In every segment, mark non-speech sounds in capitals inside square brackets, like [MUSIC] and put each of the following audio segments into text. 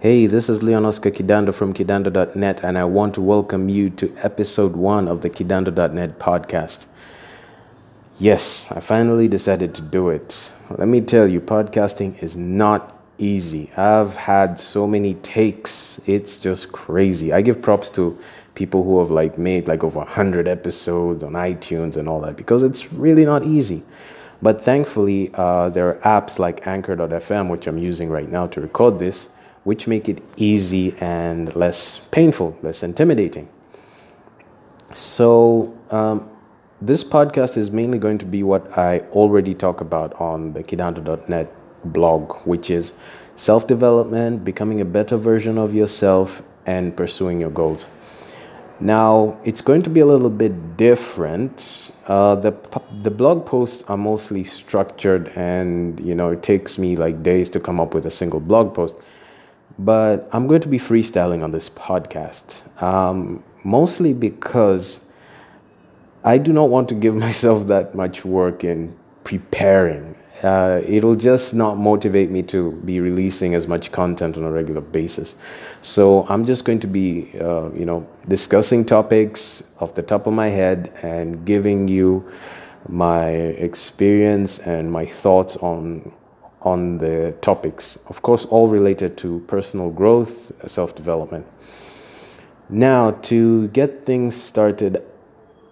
Hey, this is Leon Oscar Kidando from Kidando.net, and I want to welcome you to episode one of the Kidando.net podcast. Yes, I finally decided to do it. Let me tell you, podcasting is not easy. I've had so many takes, it's just crazy. I give props to people who have like made like over 100 episodes on iTunes and all that because it's really not easy. But thankfully, uh, there are apps like Anchor.fm, which I'm using right now to record this which make it easy and less painful, less intimidating. So, um, this podcast is mainly going to be what I already talk about on the Kidando.net blog, which is self development, becoming a better version of yourself, and pursuing your goals. Now, it's going to be a little bit different. Uh, the the blog posts are mostly structured, and you know it takes me like days to come up with a single blog post but I'm going to be freestyling on this podcast, um, mostly because I do not want to give [LAUGHS] myself that much work in preparing. Uh, it'll just not motivate me to be releasing as much content on a regular basis. So I'm just going to be, uh, you know, discussing topics off the top of my head and giving you my experience and my thoughts on on the topics, of course, all related to personal growth, self development. Now, to get things started,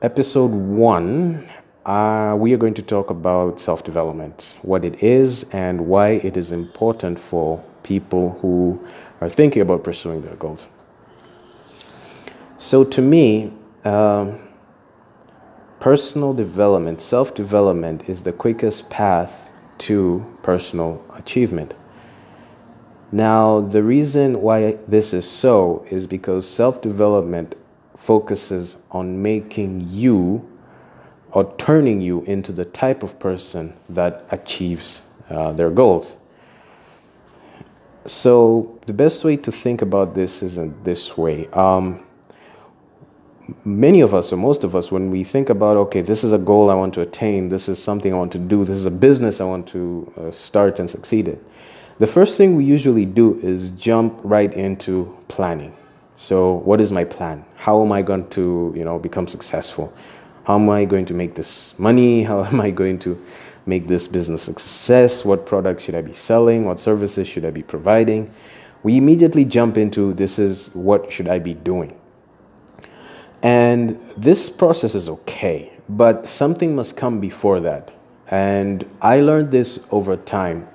episode one, uh, we are going to talk about self development, what it is, and why it is important for people who are thinking about pursuing their goals. So, to me, um, personal development, self development is the quickest path to personal achievement. Now, the reason why this is so is because self development focuses on making you or turning you into the type of person that achieves uh, their goals. So, the best way to think about this is in this way. Um, many of us, or most of us, when we think about, okay, this is a goal I want to attain, this is something I want to do, this is a business I want to uh, start and succeed in, the first thing we usually do is jump right into planning. So, what is my plan? How am I going to, you know, become successful? How am I going to make this money? [LAUGHS] How am I going to make this business a success? What products should I be selling? What services should I be providing? We immediately jump into this is what should I be doing? And this process is okay, but something must come before that. And I learned this over time.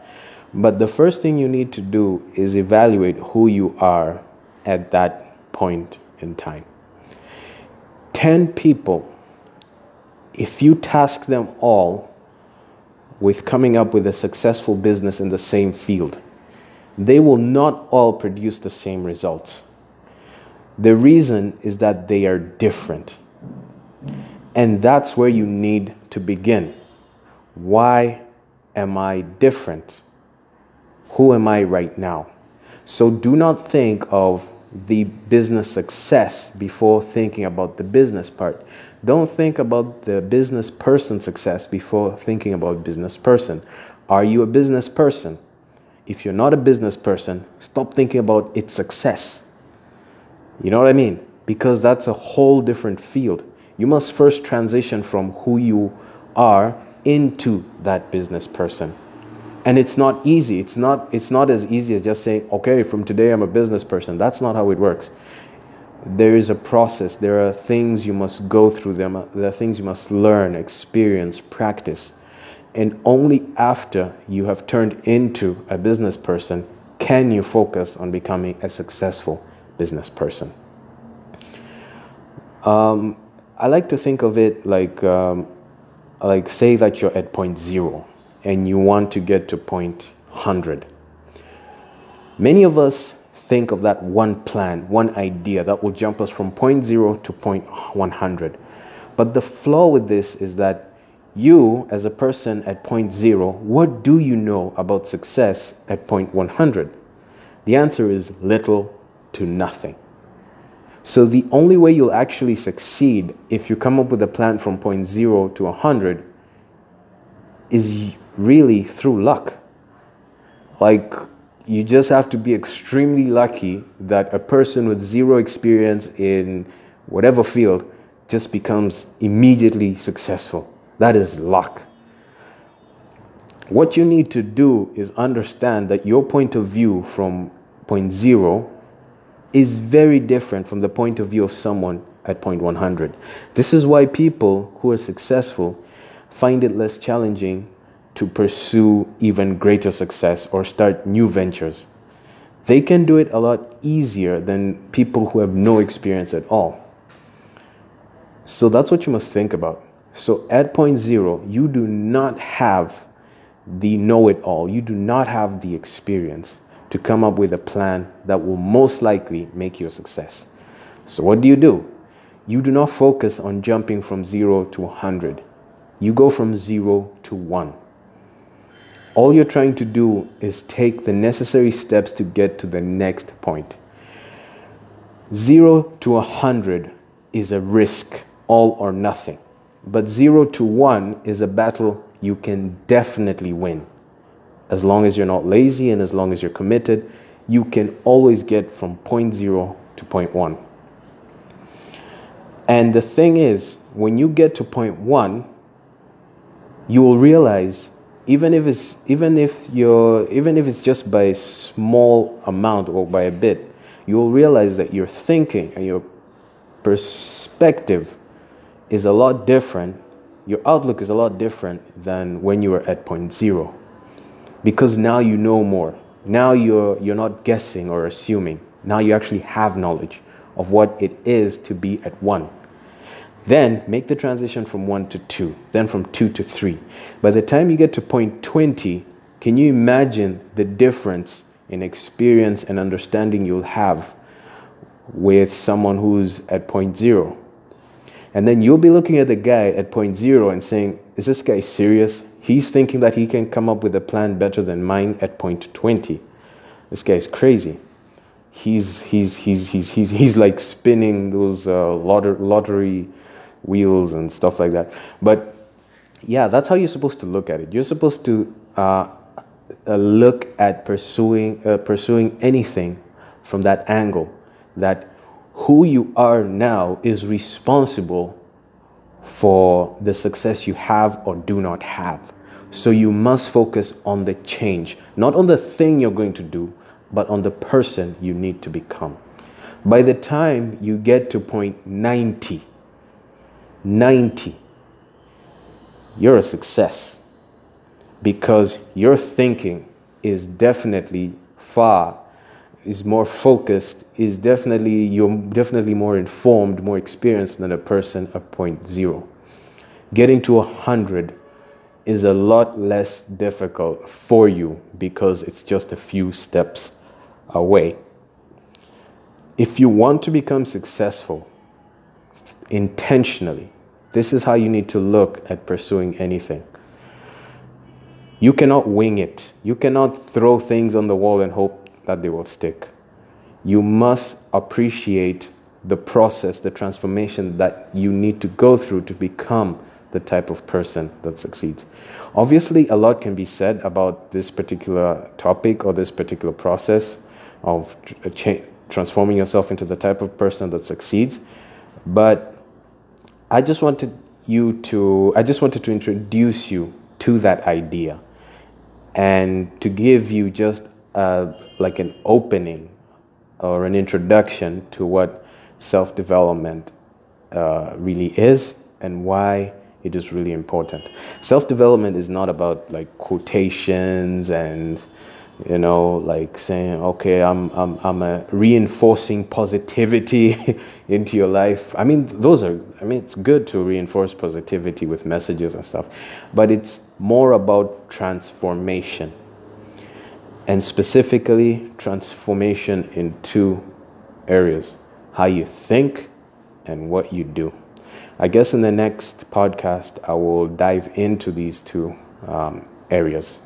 But the first thing you need to do is evaluate who you are at that point in time. 10 people, if you task them all with coming up with a successful business in the same field, they will not all produce the same results. The reason is that they are different. And that's where you need to begin. Why am I different? Who am I right now? So do not think of the business success before thinking about the business part. Don't think about the business person success before thinking about business person. Are you a business person? If you're not a business person, stop thinking about its success. You know what I mean? Because that's a whole different field. You must first transition from who you are into that business person. And it's not easy. It's not it's not as easy as just saying, "Okay, from today I'm a business person." That's not how it works. There is a process. There are things you must go through. There are things you must learn, experience, practice. And only after you have turned into a business person can you focus on becoming a successful business person. Um, I like to think of it like, um, like say that you're at point zero and you want to get to point 100. Many of us think of that one plan, one idea that will jump us from point zero to point 100. But the flaw with this is that you, as a person at point zero, what do you know about success at point 100? The answer is little to nothing. So the only way you'll actually succeed if you come up with a plan from point zero to 100 is really through luck. Like you just have to be extremely lucky that a person with zero experience in whatever field just becomes immediately successful. That is luck. What you need to do is understand that your point of view from point zero is very different from the point of view of someone at point 100. This is why people who are successful find it less challenging to pursue even greater success or start new ventures. They can do it a lot easier than people who have no experience at all. So that's what you must think about. So at point zero, you do not have the know it all, you do not have the experience to come up with a plan that will most likely make you a success. So, what do you do? You do not focus on jumping from zero to 100, you go from zero to one. All you're trying to do is take the necessary steps to get to the next point. Zero to 100 is a risk, all or nothing. But zero to one is a battle you can definitely win. As long as you're not lazy and as long as you're committed, you can always get from point zero to point one. And the thing is, when you get to point one, you will realize even if it's even if you're even if it's just by a small amount or by a bit, you will realize that your thinking and your perspective is a lot different your outlook is a lot different than when you were at point zero because now you know more. Now you're you're not guessing or assuming. Now you actually have knowledge of what it is to be at one. Then make the transition from one to two then from two to three. By the time you get to point 20 can you imagine the difference in experience and understanding you'll have with someone who's at point zero? And then you'll be looking at the guy at point zero and saying, Is this guy serious? He's thinking that he can come up with a plan better than mine at point 20. This guy's crazy. He's, he's, he's, he's, he's, he's like spinning those uh, lottery, wheels and stuff like that. But yeah, that's how you're supposed to look at it. You're supposed to uh, uh, look at pursuing, uh, pursuing anything from that angle that who you are now is responsible for the success you have or do not have. So you must focus on the change, not on the thing you're going to do, but on the person you need to become. By the time you get to point 90, 90, you're a success because your thinking is definitely far is more focused is definitely you're definitely more informed more experienced than a person at point zero. Getting to a hundred is a lot less difficult for you because it's just a few steps away. If you want to become successful intentionally this is how you need to look at pursuing anything. You cannot wing it. You cannot throw things on the wall and hope that they will stick. You must appreciate the process, the transformation that you need to go through to become the type of person that succeeds. Obviously, a lot can be said about this particular topic or this particular process of uh, cha- transforming yourself into the type of person that succeeds, but I just wanted you to, I just wanted to introduce you to that idea and to give you just uh, like an opening or an introduction to what self development uh, really is and why it is really important. Self development is not about like quotations and you know like saying okay i'm i'm i'm a reinforcing positivity [LAUGHS] into your life i mean those are i mean it's good to reinforce positivity with messages and stuff but it's more about transformation and specifically transformation in two areas how you think and what you do. I guess in the next podcast, I will dive into these two um, areas.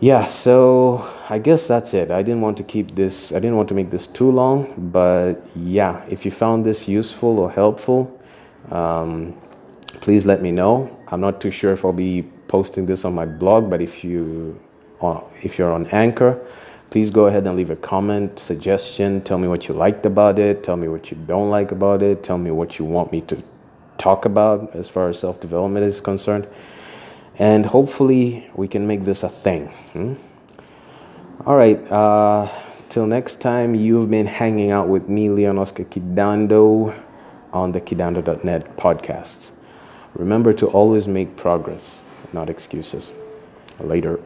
Yeah, so I guess that's it. I didn't want to keep this, I didn't want to make this too long, but yeah, if you found this useful or helpful, um, please let me know. I'm not too sure if I'll be posting this on my blog, but if you if you're on Anchor, please go ahead and leave a comment, suggestion. Tell me what you liked about it. Tell me what you don't like about it. Tell me what you want me to talk about as far as self development is concerned. And hopefully, we can make this a thing. Hmm? All right. Uh, till next time, you've been hanging out with me, Leon Oscar Kidando, on the Kidando.net podcast. Remember to always make progress, not excuses. Later.